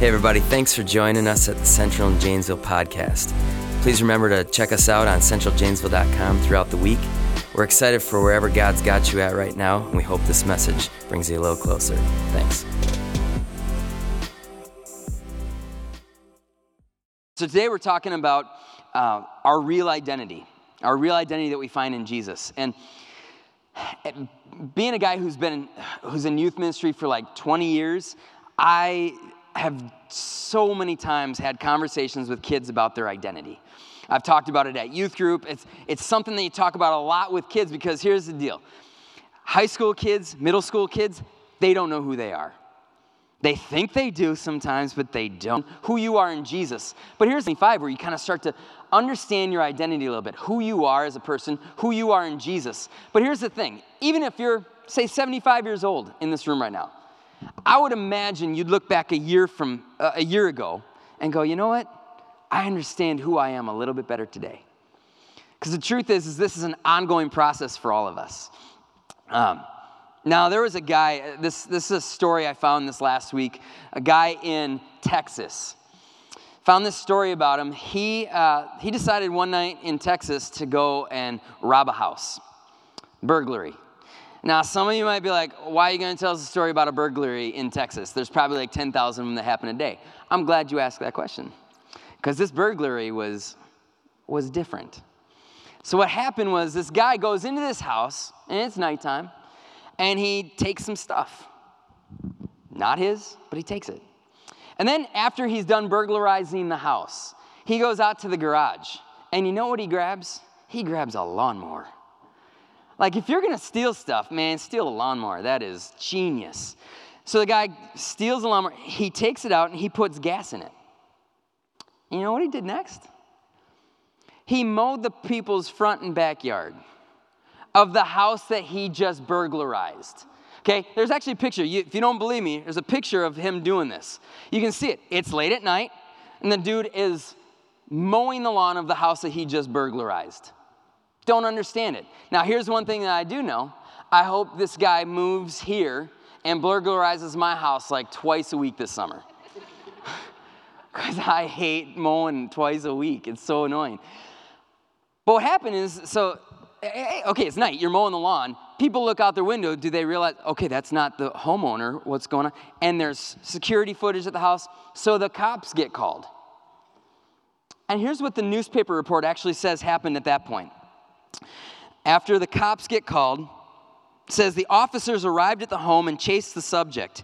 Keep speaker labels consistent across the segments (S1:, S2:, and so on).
S1: Hey, everybody, thanks for joining us at the Central and Janesville podcast. Please remember to check us out on centraljanesville.com throughout the week. We're excited for wherever God's got you at right now, and we hope this message brings you a little closer. Thanks. So, today we're talking about uh, our real identity, our real identity that we find in Jesus. And being a guy who's been who's in youth ministry for like 20 years, I have so many times had conversations with kids about their identity. I've talked about it at youth group. It's, it's something that you talk about a lot with kids because here's the deal high school kids, middle school kids, they don't know who they are. They think they do sometimes, but they don't. Who you are in Jesus. But here's the five where you kind of start to understand your identity a little bit who you are as a person, who you are in Jesus. But here's the thing even if you're, say, 75 years old in this room right now, I would imagine you'd look back a year from uh, a year ago and go, you know what? I understand who I am a little bit better today. Because the truth is, is this is an ongoing process for all of us. Um, now, there was a guy, this, this is a story I found this last week, a guy in Texas. Found this story about him. He, uh, he decided one night in Texas to go and rob a house, burglary. Now, some of you might be like, why are you going to tell us a story about a burglary in Texas? There's probably like 10,000 of them that happen a day. I'm glad you asked that question because this burglary was, was different. So, what happened was this guy goes into this house, and it's nighttime, and he takes some stuff. Not his, but he takes it. And then, after he's done burglarizing the house, he goes out to the garage, and you know what he grabs? He grabs a lawnmower. Like, if you're gonna steal stuff, man, steal a lawnmower. That is genius. So the guy steals the lawnmower, he takes it out and he puts gas in it. You know what he did next? He mowed the people's front and backyard of the house that he just burglarized. Okay, there's actually a picture. You, if you don't believe me, there's a picture of him doing this. You can see it. It's late at night, and the dude is mowing the lawn of the house that he just burglarized. Don't understand it. Now, here's one thing that I do know I hope this guy moves here and burglarizes my house like twice a week this summer. Because I hate mowing twice a week. It's so annoying. But what happened is so, okay, it's night, you're mowing the lawn. People look out their window, do they realize, okay, that's not the homeowner, what's going on? And there's security footage at the house, so the cops get called. And here's what the newspaper report actually says happened at that point. After the cops get called, says the officers arrived at the home and chased the subject,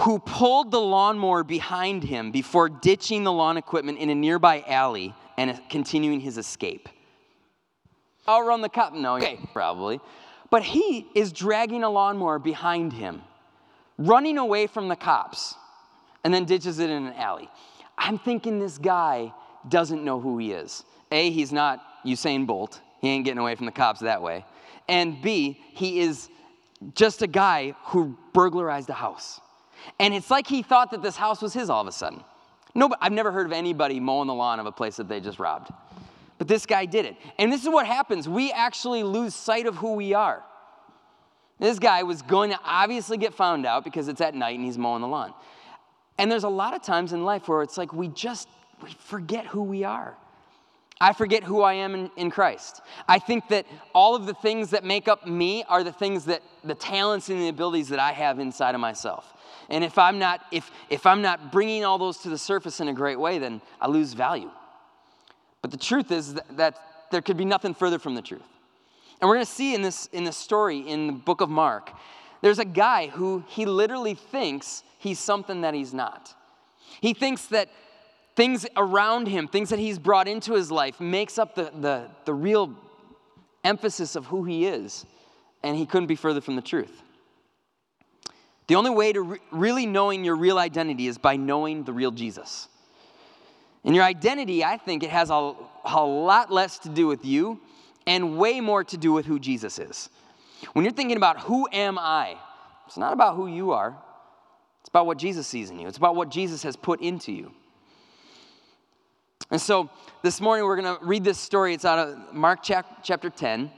S1: who pulled the lawnmower behind him before ditching the lawn equipment in a nearby alley and continuing his escape. I'll run the cop. No, okay, probably. But he is dragging a lawnmower behind him, running away from the cops, and then ditches it in an alley. I'm thinking this guy doesn't know who he is. A, he's not Usain Bolt. He ain't getting away from the cops that way. And B, he is just a guy who burglarized a house. And it's like he thought that this house was his all of a sudden. No, I've never heard of anybody mowing the lawn of a place that they just robbed. But this guy did it. And this is what happens we actually lose sight of who we are. This guy was going to obviously get found out because it's at night and he's mowing the lawn. And there's a lot of times in life where it's like we just we forget who we are. I forget who I am in, in, Christ. I think that all of the things that make up me are the things that the talents and the abilities that I have inside of myself. And if I'm not if if I'm not bringing all those to the surface in a great way, then I lose value. But the truth is that, that there could be nothing further from the truth. And we're going to see in this in this story in the book of Mark, there's a guy who he literally thinks he's something that he's not. He thinks that things around him, things that he's brought into his life, makes up the, the, the real emphasis of who he is. And he couldn't be further from the truth. The only way to re- really knowing your real identity is by knowing the real Jesus. And your identity, I think it has a, a lot less to do with you and way more to do with who Jesus is. When you're thinking about who am I, it's not about who you are, it's about what Jesus sees in you, it's about what Jesus has put into you. And so this morning we're going to read this story. It's out of Mark chapter 10.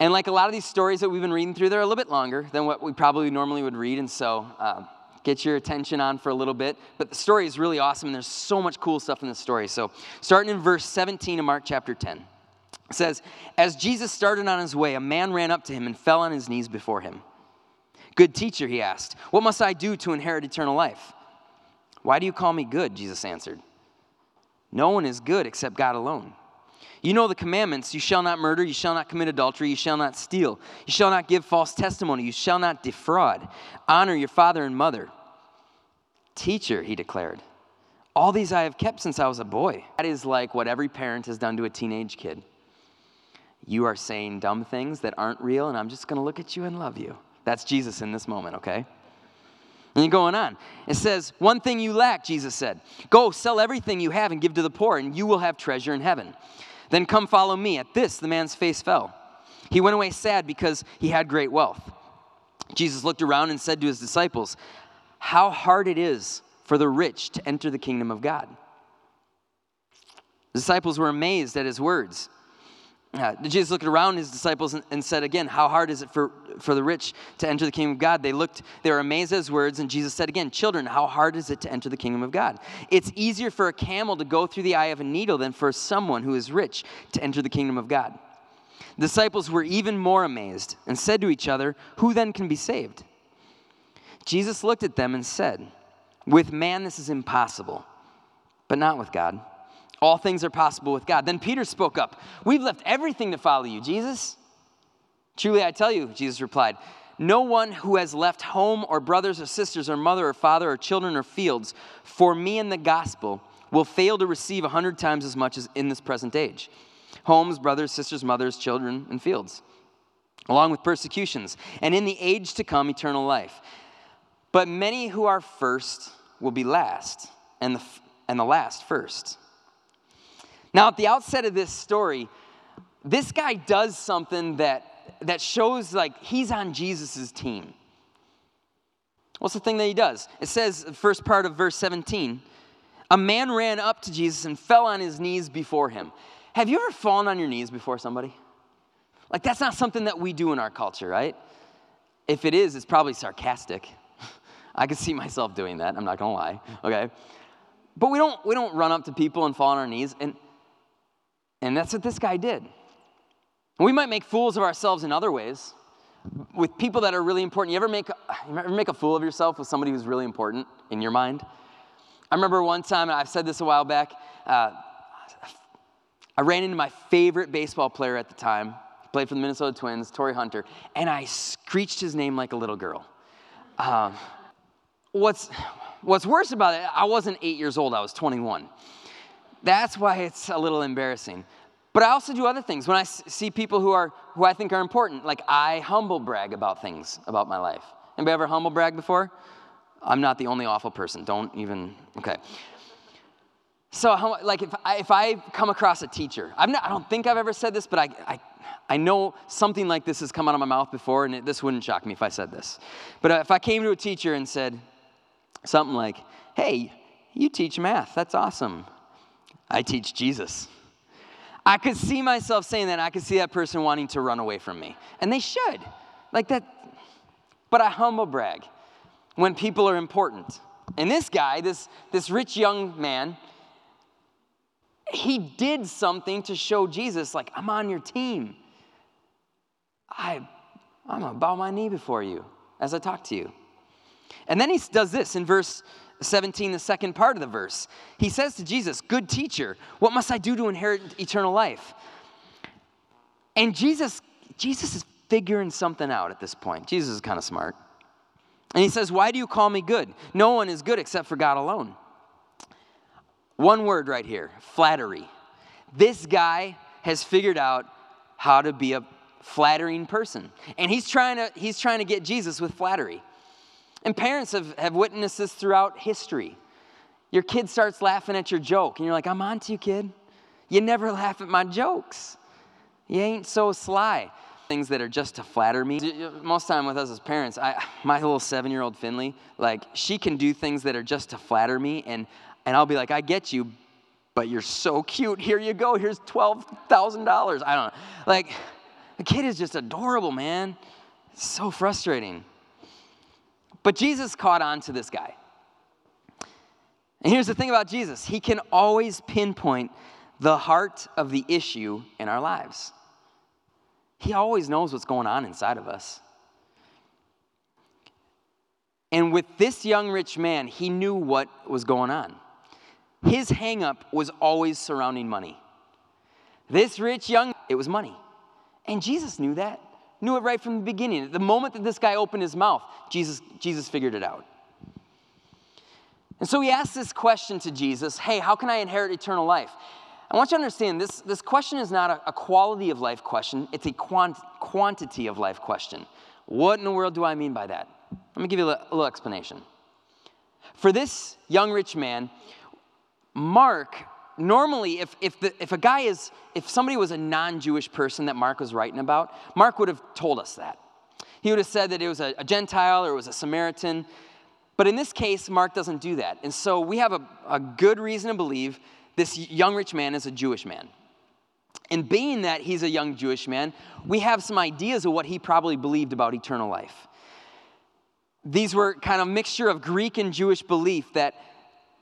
S1: And like a lot of these stories that we've been reading through, they're a little bit longer than what we probably normally would read. And so uh, get your attention on for a little bit. But the story is really awesome, and there's so much cool stuff in the story. So, starting in verse 17 of Mark chapter 10, it says, As Jesus started on his way, a man ran up to him and fell on his knees before him. Good teacher, he asked, What must I do to inherit eternal life? Why do you call me good? Jesus answered. No one is good except God alone. You know the commandments you shall not murder, you shall not commit adultery, you shall not steal, you shall not give false testimony, you shall not defraud, honor your father and mother. Teacher, he declared, all these I have kept since I was a boy. That is like what every parent has done to a teenage kid. You are saying dumb things that aren't real, and I'm just going to look at you and love you. That's Jesus in this moment, okay? And you're going on. It says, One thing you lack, Jesus said. Go sell everything you have and give to the poor, and you will have treasure in heaven. Then come follow me. At this, the man's face fell. He went away sad because he had great wealth. Jesus looked around and said to his disciples, How hard it is for the rich to enter the kingdom of God. The disciples were amazed at his words. Uh, Jesus looked around his disciples and, and, said again, How hard is it for, for the rich to enter the kingdom of God? They looked, they were amazed at his words, and Jesus said again, Children, how hard is it to enter the kingdom of God? It's easier for a camel to go through the eye of a needle than for someone who is rich to enter the kingdom of God. The disciples were even more amazed and said to each other, Who then can be saved? Jesus looked at them and said, With man this is impossible, but not with God. All things are possible with God. Then Peter spoke up. We've left everything to follow you, Jesus. Truly, I tell you, Jesus replied, no one who has left home or brothers or sisters or mother or father or children or fields for me and the gospel will fail to receive a hundred times as much as in this present age homes, brothers, sisters, mothers, children, and fields, along with persecutions, and in the age to come, eternal life. But many who are first will be last, and the, and the last first. Now, at the outset of this story, this guy does something that, that shows like he's on Jesus' team. What's the thing that he does? It says, the first part of verse 17, a man ran up to Jesus and fell on his knees before him. Have you ever fallen on your knees before somebody? Like, that's not something that we do in our culture, right? If it is, it's probably sarcastic. I could see myself doing that, I'm not gonna lie, okay? But we don't, we don't run up to people and fall on our knees. And and that's what this guy did. We might make fools of ourselves in other ways. With people that are really important, you ever make, you ever make a fool of yourself with somebody who's really important in your mind? I remember one time, I've said this a while back, uh, I ran into my favorite baseball player at the time, played for the Minnesota Twins, Torii Hunter, and I screeched his name like a little girl. Um, what's, what's worse about it, I wasn't eight years old, I was 21. That's why it's a little embarrassing. But I also do other things. When I see people who are who I think are important, like I humble brag about things about my life. Anybody ever humble brag before? I'm not the only awful person. Don't even. Okay. So, like, if I, if I come across a teacher, I'm not, I don't think I've ever said this, but I, I, I know something like this has come out of my mouth before, and it, this wouldn't shock me if I said this. But if I came to a teacher and said something like, "Hey, you teach math. That's awesome." I teach Jesus. I could see myself saying that. I could see that person wanting to run away from me. And they should. Like that. But I humble brag when people are important. And this guy, this, this rich young man, he did something to show Jesus, like, I'm on your team. I, I'm gonna bow my knee before you as I talk to you. And then he does this in verse 17, the second part of the verse. He says to Jesus, Good teacher, what must I do to inherit eternal life? And Jesus, Jesus is figuring something out at this point. Jesus is kind of smart. And he says, Why do you call me good? No one is good except for God alone. One word right here flattery. This guy has figured out how to be a flattering person. And he's trying to, he's trying to get Jesus with flattery. And parents have, have witnessed this throughout history. Your kid starts laughing at your joke, and you're like, I'm on to you, kid. You never laugh at my jokes. You ain't so sly. Things that are just to flatter me. Most time with us as parents, I, my little seven-year-old Finley, like she can do things that are just to flatter me, and and I'll be like, I get you, but you're so cute. Here you go. Here's twelve thousand dollars. I don't know. Like, the kid is just adorable, man. It's so frustrating. But Jesus caught on to this guy. And here's the thing about Jesus He can always pinpoint the heart of the issue in our lives. He always knows what's going on inside of us. And with this young rich man, he knew what was going on. His hangup was always surrounding money. This rich young, it was money. And Jesus knew that, knew it right from the beginning. The moment that this guy opened his mouth, Jesus, Jesus figured it out. And so he asked this question to Jesus Hey, how can I inherit eternal life? I want you to understand this, this question is not a, a quality of life question, it's a quant, quantity of life question. What in the world do I mean by that? Let me give you a little explanation. For this young rich man, Mark, normally, if, if, the, if a guy is, if somebody was a non Jewish person that Mark was writing about, Mark would have told us that. He would have said that it was a, a Gentile or it was a Samaritan. But in this case, Mark doesn't do that. And so we have a, a good reason to believe this young rich man is a Jewish man. And being that he's a young Jewish man, we have some ideas of what he probably believed about eternal life. These were kind of mixture of Greek and Jewish belief that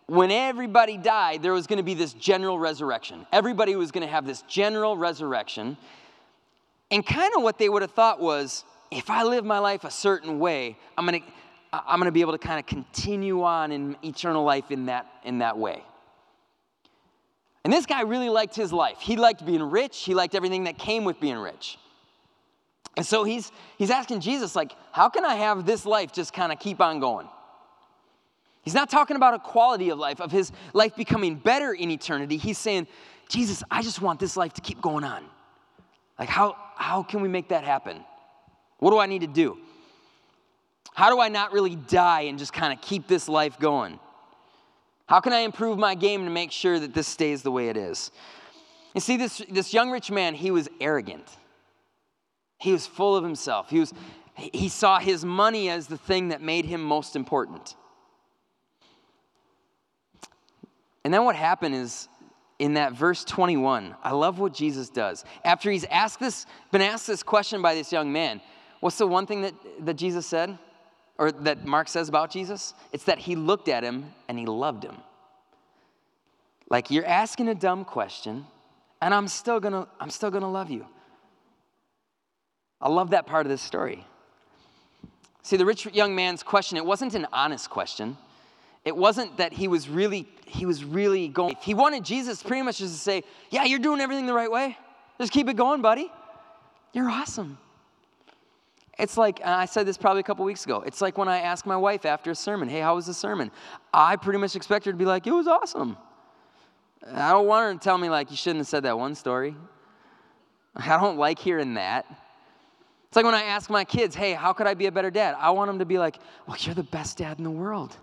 S1: when everybody died, there was going to be this general resurrection. Everybody was going to have this general resurrection. And kind of what they would have thought was if I live my life a certain way, I'm going to, I'm going to be able to kind of continue on in eternal life in that, in that way. And this guy really liked his life. He liked being rich, he liked everything that came with being rich. And so he's, he's asking Jesus, like, how can I have this life just kind of keep on going? He's not talking about a quality of life, of his life becoming better in eternity. He's saying, Jesus, I just want this life to keep going on. Like, how, how can we make that happen? What do I need to do? How do I not really die and just kind of keep this life going? How can I improve my game to make sure that this stays the way it is? You see, this, this young rich man, he was arrogant. He was full of himself. He, was, he saw his money as the thing that made him most important. And then what happened is in that verse 21, I love what Jesus does. After he's asked this, been asked this question by this young man, what's the one thing that, that Jesus said? or that Mark says about Jesus? It's that he looked at him and he loved him. Like you're asking a dumb question, and I'm still gonna, I'm still gonna love you. I love that part of this story. See, the rich young man's question, it wasn't an honest question. It wasn't that he was really, he was really going. He wanted Jesus pretty much just to say, Yeah, you're doing everything the right way. Just keep it going, buddy. You're awesome. It's like, I said this probably a couple weeks ago. It's like when I ask my wife after a sermon, hey, how was the sermon? I pretty much expect her to be like, it was awesome. I don't want her to tell me, like, you shouldn't have said that one story. I don't like hearing that. It's like when I ask my kids, hey, how could I be a better dad? I want them to be like, well, you're the best dad in the world.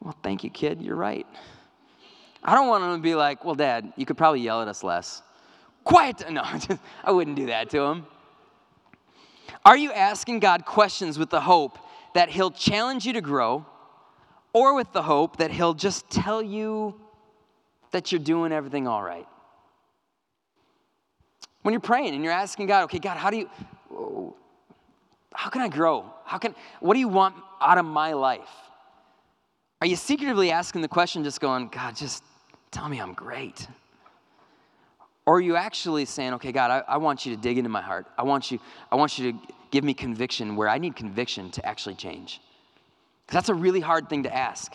S1: Well, thank you, kid. You're right. I don't want him to be like, well, dad, you could probably yell at us less. Quiet. No, I wouldn't do that to him. Are you asking God questions with the hope that He'll challenge you to grow, or with the hope that He'll just tell you that you're doing everything all right? When you're praying and you're asking God, okay, God, how do you, how can I grow? How can, what do you want out of my life? Are you secretively asking the question, just going, God, just tell me I'm great? Or are you actually saying, okay, God, I, I, want you to dig into my heart. I want you, I want you to give me conviction where I need conviction to actually change? Because that's a really hard thing to ask.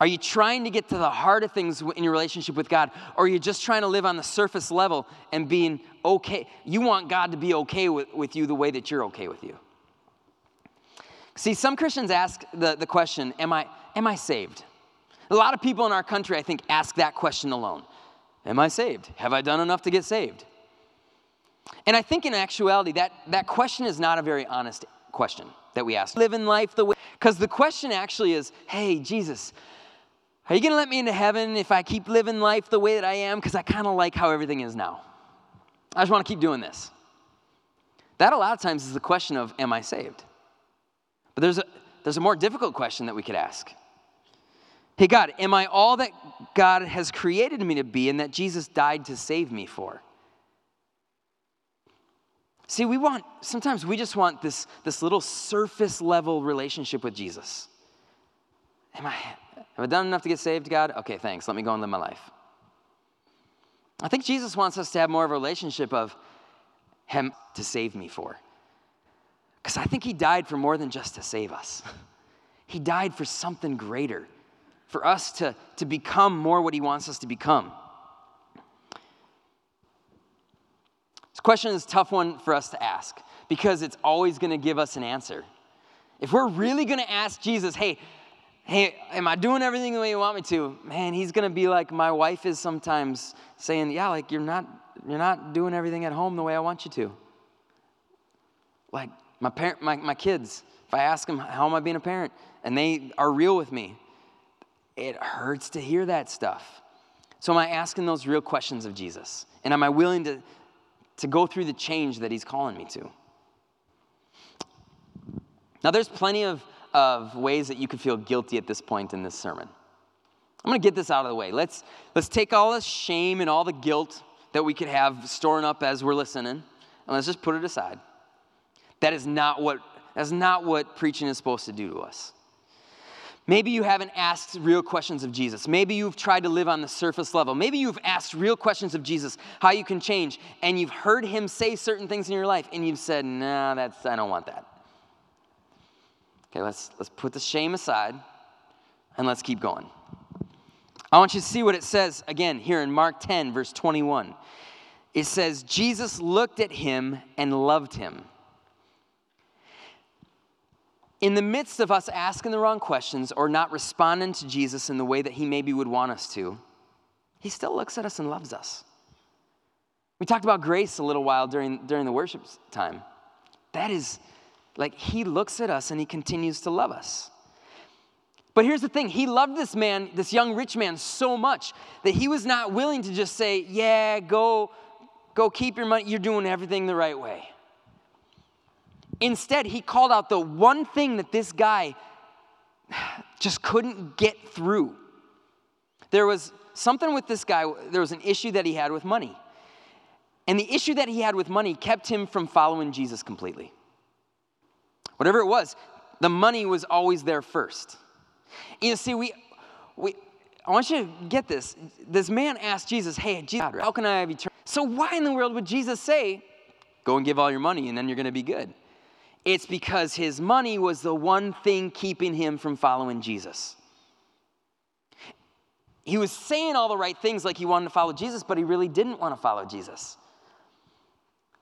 S1: Are you trying to get to the heart of things in your relationship with God? Or are you just trying to live on the surface level and being okay? You want God to be okay with, with you the way that you're okay with you. See, some Christians ask the, the question, am I, am I saved? A lot of people in our country, I think, ask that question alone. Am I saved? Have I done enough to get saved? And I think in actuality, that, that question is not a very honest question that we ask. Live in life the way, because the question actually is, hey, Jesus, are you going to let me into heaven if I keep living life the way that I am? Because I kind of like how everything is now. I just want to keep doing this. That a lot of times is the question of, am I saved? But there's a, there's a more difficult question that we could ask. Hey, God, am I all that God has created me to be and that Jesus died to save me for? See, we want, sometimes we just want this, this little surface level relationship with Jesus. Am I, have I done enough to get saved, God? Okay, thanks. Let me go and live my life. I think Jesus wants us to have more of a relationship of Him to save me for. Because I think He died for more than just to save us, He died for something greater, for us to, to become more what He wants us to become. This question is a tough one for us to ask because it's always going to give us an answer. If we're really going to ask Jesus, hey, hey, am I doing everything the way you want me to? Man, he's going to be like my wife is sometimes saying, yeah, like you're not you're not doing everything at home the way I want you to. Like my parent my, my kids, if I ask them how am I being a parent and they are real with me, it hurts to hear that stuff. So am I asking those real questions of Jesus? And am I willing to to go through the change that He's calling me to. Now, there's plenty of, of ways that you could feel guilty at this point in this sermon. I'm going to get this out of the way. Let's, let's take all the shame and all the guilt that we could have storing up as we're listening, and let's just put it aside. That is not what, that's not what preaching is supposed to do to us. Maybe you haven't asked real questions of Jesus. Maybe you've tried to live on the surface level. Maybe you've asked real questions of Jesus, how you can change, and you've heard him say certain things in your life, and you've said, "Nah, that's I don't want that." Okay, let's let's put the shame aside, and let's keep going. I want you to see what it says again here in Mark 10, verse 21. It says, Jesus looked at him and loved him in the midst of us asking the wrong questions or not responding to Jesus in the way that he maybe would want us to, he still looks at us and loves us. We talked about grace a little while during, during the worship time. That is like he looks at us and he continues to love us. But here's the thing he loved this man, this young rich man, so much that he was not willing to just say, Yeah, go, go keep your money. You're doing everything the right way. Instead, he called out the one thing that this guy just couldn't get through. There was something with this guy, there was an issue that he had with money. And the issue that he had with money kept him from following Jesus completely. Whatever it was, the money was always there first. You see, we, we, I want you to get this. This man asked Jesus, Hey, Jesus, how can I have eternal? So, why in the world would Jesus say, Go and give all your money and then you're going to be good? It's because his money was the one thing keeping him from following Jesus. He was saying all the right things like he wanted to follow Jesus, but he really didn't want to follow Jesus.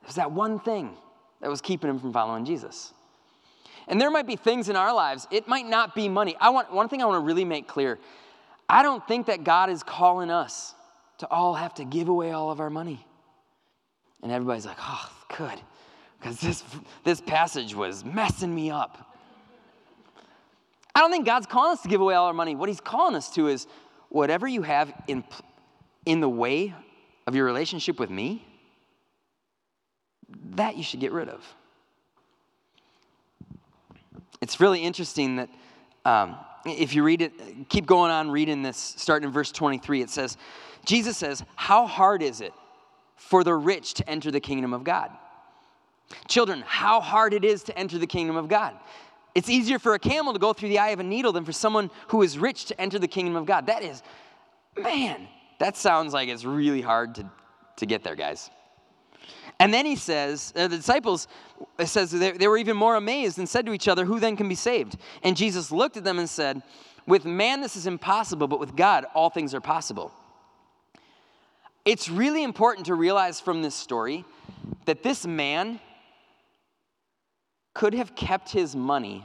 S1: It was that one thing that was keeping him from following Jesus. And there might be things in our lives, it might not be money. I want one thing I want to really make clear. I don't think that God is calling us to all have to give away all of our money. And everybody's like, oh, good because this, this passage was messing me up. I don't think God's calling us to give away all our money. What He's calling us to is whatever you have in, in the way of your relationship with me, that you should get rid of. It's really interesting that um, if you read it, keep going on reading this, starting in verse 23, it says, Jesus says, How hard is it for the rich to enter the kingdom of God? Children, how hard it is to enter the kingdom of God. It's easier for a camel to go through the eye of a needle than for someone who is rich to enter the kingdom of God. That is, man, that sounds like it's really hard to, to get there, guys. And then he says, uh, the disciples, it says they, they were even more amazed and said to each other, Who then can be saved? And Jesus looked at them and said, With man this is impossible, but with God all things are possible. It's really important to realize from this story that this man could have kept his money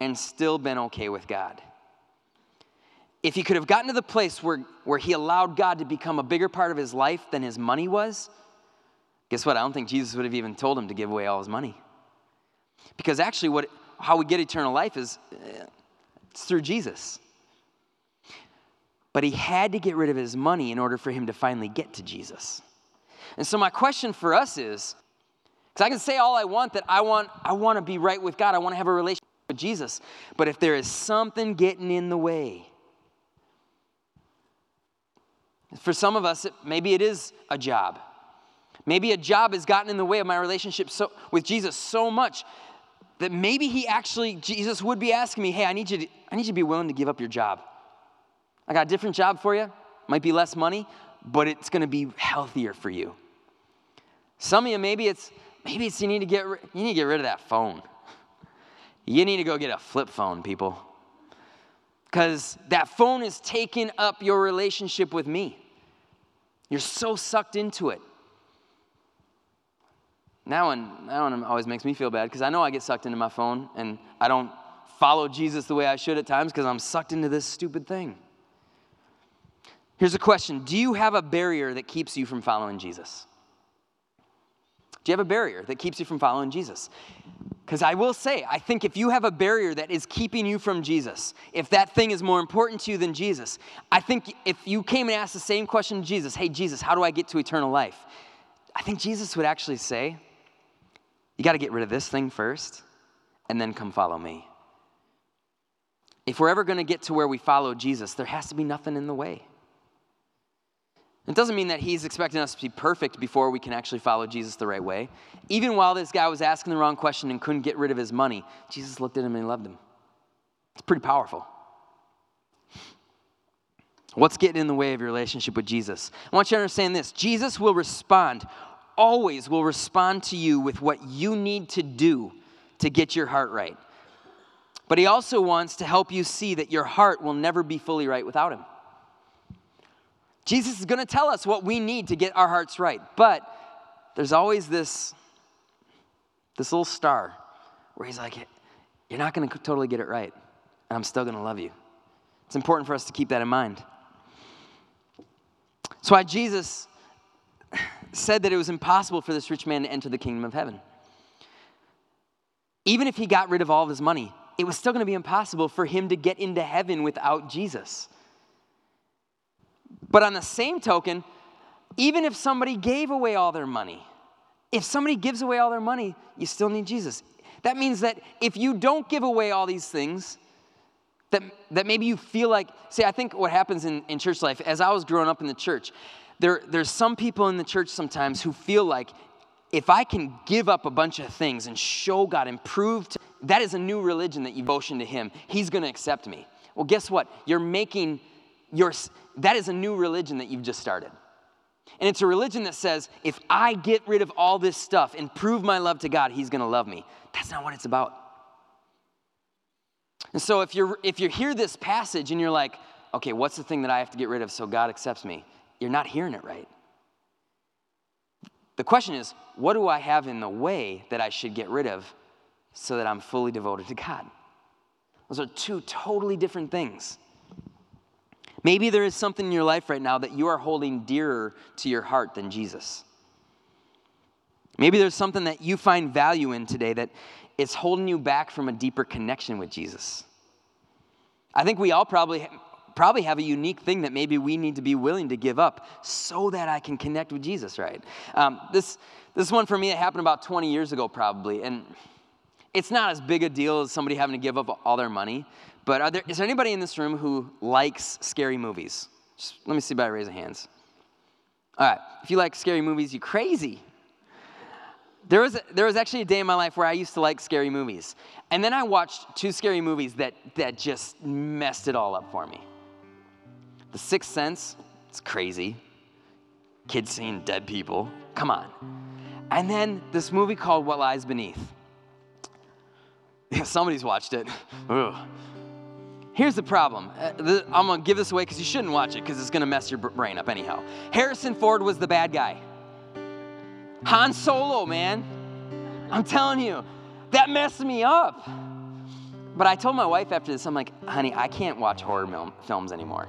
S1: and still been okay with God. If he could have gotten to the place where, where he allowed God to become a bigger part of his life than his money was, guess what? I don't think Jesus would have even told him to give away all his money. Because actually, what, how we get eternal life is eh, it's through Jesus. But he had to get rid of his money in order for him to finally get to Jesus. And so, my question for us is because I can say all I want that I want, I want to be right with God, I want to have a relationship with Jesus. But if there is something getting in the way, for some of us, it, maybe it is a job. Maybe a job has gotten in the way of my relationship so, with Jesus so much that maybe he actually, Jesus would be asking me, hey, I need, you to, I need you to be willing to give up your job. I got a different job for you. Might be less money, but it's going to be healthier for you. Some of you, maybe it's, maybe it's you need to get, you need to get rid of that phone. You need to go get a flip phone, people. Because that phone is taking up your relationship with me. You're so sucked into it. That one, that one always makes me feel bad because I know I get sucked into my phone and I don't follow Jesus the way I should at times because I'm sucked into this stupid thing. Here's a question Do you have a barrier that keeps you from following Jesus? Do you have a barrier that keeps you from following Jesus? Because I will say, I think if you have a barrier that is keeping you from Jesus, if that thing is more important to you than Jesus, I think if you came and asked the same question to Jesus, hey, Jesus, how do I get to eternal life? I think Jesus would actually say, you got to get rid of this thing first, and then come follow me. If we're ever going to get to where we follow Jesus, there has to be nothing in the way. It doesn't mean that he's expecting us to be perfect before we can actually follow Jesus the right way. Even while this guy was asking the wrong question and couldn't get rid of his money, Jesus looked at him and loved him. It's pretty powerful. What's getting in the way of your relationship with Jesus? I want you to understand this Jesus will respond always will respond to you with what you need to do to get your heart right. But He also wants to help you see that your heart will never be fully right without Him. Jesus is going to tell us what we need to get our hearts right, but there's always this, this little star where He's like, You're not going to totally get it right, and I'm still going to love you. It's important for us to keep that in mind. That's why Jesus said that it was impossible for this rich man to enter the kingdom of heaven. Even if he got rid of all of his money, it was still going to be impossible for him to get into heaven without Jesus. But on the same token, even if somebody gave away all their money, if somebody gives away all their money, you still need Jesus. That means that if you don't give away all these things, that, that maybe you feel like, see, I think what happens in, in church life, as I was growing up in the church, there, there's some people in the church sometimes who feel like if I can give up a bunch of things and show God and prove to, that is a new religion that you devotion to Him, He's going to accept me. Well, guess what? You're making your that is a new religion that you've just started. And it's a religion that says, if I get rid of all this stuff and prove my love to God, He's to love me. That's not what it's about. And so if you're if you hear this passage and you're like, okay, what's the thing that I have to get rid of so God accepts me? you're not hearing it right. The question is, what do I have in the way that I should get rid of so that I'm fully devoted to God? Those are two totally different things. Maybe there is something in your life right now that you are holding dearer to your heart than Jesus. Maybe there's something that you find value in today that is holding you back from a deeper connection with Jesus. I think we all probably probably have a unique thing that maybe we need to be willing to give up so that I can connect with Jesus, right? Um, this, this one for me, it happened about 20 years ago, probably. And it's not as big a deal as somebody having to give up all their money. But there, is there anybody in this room who likes scary movies? Just, let me see by raise of hands. All right, if you like scary movies, you're crazy. There was, there was actually a day in my life where I used to like scary movies. And then I watched two scary movies that, that just messed it all up for me. The Sixth Sense, it's crazy. Kids seeing dead people. Come on. And then this movie called What Lies Beneath. Somebody's watched it. Here's the problem. Uh, I'm going to give this away because you shouldn't watch it because it's going to mess your brain up anyhow. Harrison Ford was the bad guy. Han Solo, man. I'm telling you, that messed me up. But I told my wife after this, I'm like, honey, I can't watch horror films anymore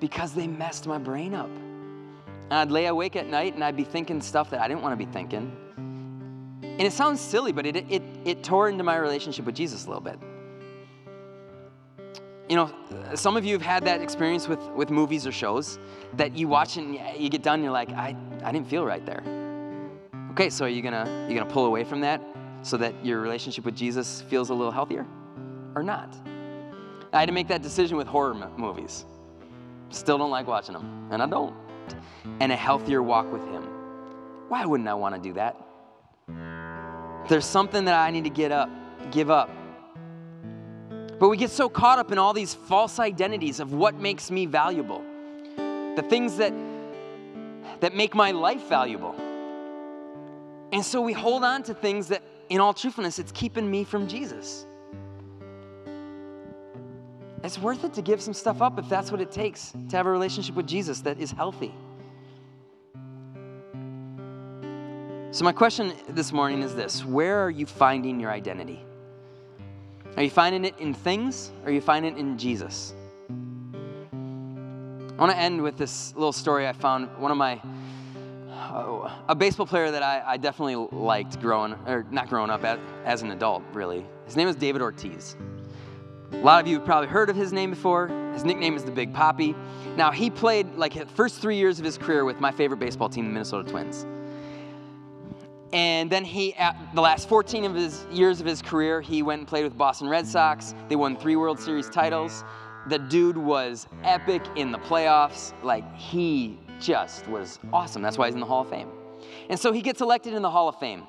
S1: because they messed my brain up. And I'd lay awake at night and I'd be thinking stuff that I didn't want to be thinking. And it sounds silly, but it, it, it tore into my relationship with Jesus a little bit. You know, some of you have had that experience with, with movies or shows that you watch and you get done, and you're like, I, I didn't feel right there. Okay, so are you gonna you gonna pull away from that so that your relationship with Jesus feels a little healthier, or not? I had to make that decision with horror movies. Still don't like watching them, and I don't. And a healthier walk with Him. why wouldn't I want to do that? There's something that I need to get up, give up. But we get so caught up in all these false identities of what makes me valuable, the things that, that make my life valuable. And so we hold on to things that, in all truthfulness, it's keeping me from Jesus. It's worth it to give some stuff up if that's what it takes to have a relationship with Jesus that is healthy. So, my question this morning is this Where are you finding your identity? Are you finding it in things or are you finding it in Jesus? I want to end with this little story I found. One of my, uh, a baseball player that I, I, definitely liked growing, or not growing up, as, as an adult, really. His name is David Ortiz. A lot of you have probably heard of his name before. His nickname is the Big Papi. Now, he played like the first three years of his career with my favorite baseball team, the Minnesota Twins. And then he, at the last 14 of his years of his career, he went and played with Boston Red Sox. They won three World Series titles. The dude was epic in the playoffs. Like, he just was awesome. That's why he's in the Hall of Fame. And so he gets elected in the Hall of Fame.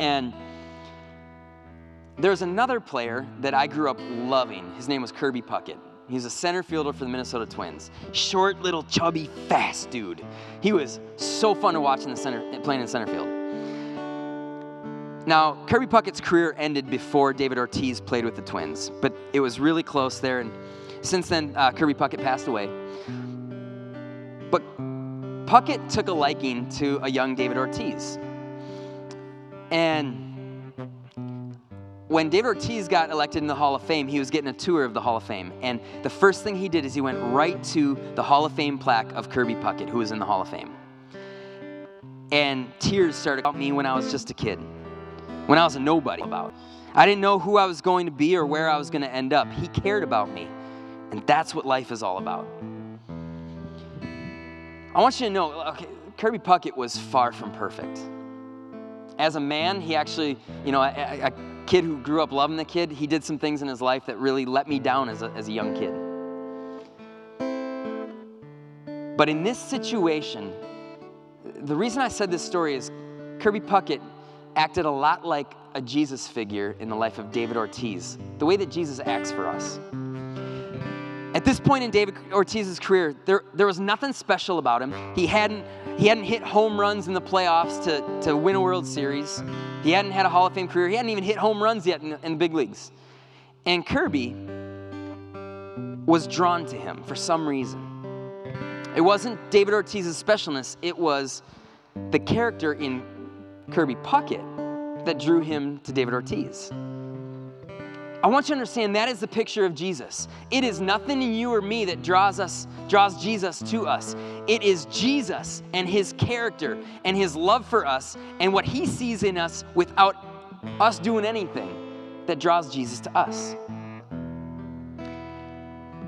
S1: And there's another player that I grew up loving. His name was Kirby Puckett. He's a center fielder for the Minnesota Twins. Short, little, chubby, fast dude. He was so fun to watch in the center, playing in center field. Now, Kirby Puckett's career ended before David Ortiz played with the Twins, but it was really close there. And since then, uh, Kirby Puckett passed away. But Puckett took a liking to a young David Ortiz. And when David Ortiz got elected in the Hall of Fame, he was getting a tour of the Hall of Fame. And the first thing he did is he went right to the Hall of Fame plaque of Kirby Puckett, who was in the Hall of Fame. And tears started out me when I was just a kid when I was a nobody about. I didn't know who I was going to be or where I was going to end up. He cared about me. And that's what life is all about. I want you to know, okay, Kirby Puckett was far from perfect. As a man, he actually, you know, a, a, kid who grew up loving the kid, he did some things in his life that really let me down as a, as a young kid. But in this situation, the reason I said this story is Kirby Puckett acted a lot like a Jesus figure in the life of David Ortiz, the way that Jesus acts for us. At this point in David Ortiz's career, there, there was nothing special about him. He hadn't, he hadn't hit home runs in the playoffs to, to win a World Series. He hadn't had a Hall of Fame career. He hadn't even hit home runs yet in, in the big leagues. And Kirby was drawn to him for some reason. It wasn't David Ortiz's specialness, it was the character in Kirby Puckett that drew him to David Ortiz. I want you to understand that is the picture of Jesus. It is nothing in you or me that draws us, draws Jesus to us. It is Jesus and his character and his love for us and what he sees in us without us doing anything that draws Jesus to us.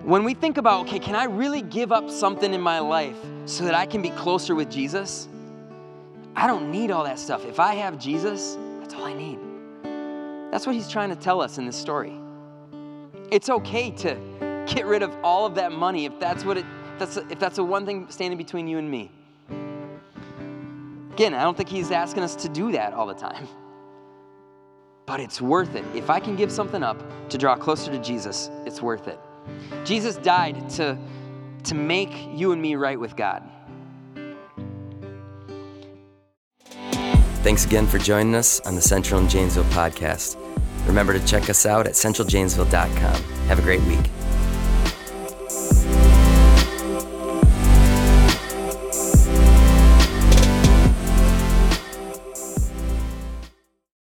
S1: When we think about, okay, can I really give up something in my life so that I can be closer with Jesus? I don't need all that stuff. If I have Jesus, that's all I need. That's what he's trying to tell us in this story. It's okay to get rid of all of that money if that's what it that's if that's the one thing standing between you and me. Again, I don't think he's asking us to do that all the time. But it's worth it. If I can give something up to draw closer to Jesus, it's worth it. Jesus died to, to make you and me right with God.
S2: Thanks again for joining us on the Central and Janesville podcast. Remember to check us out at centraljanesville.com. Have a great week.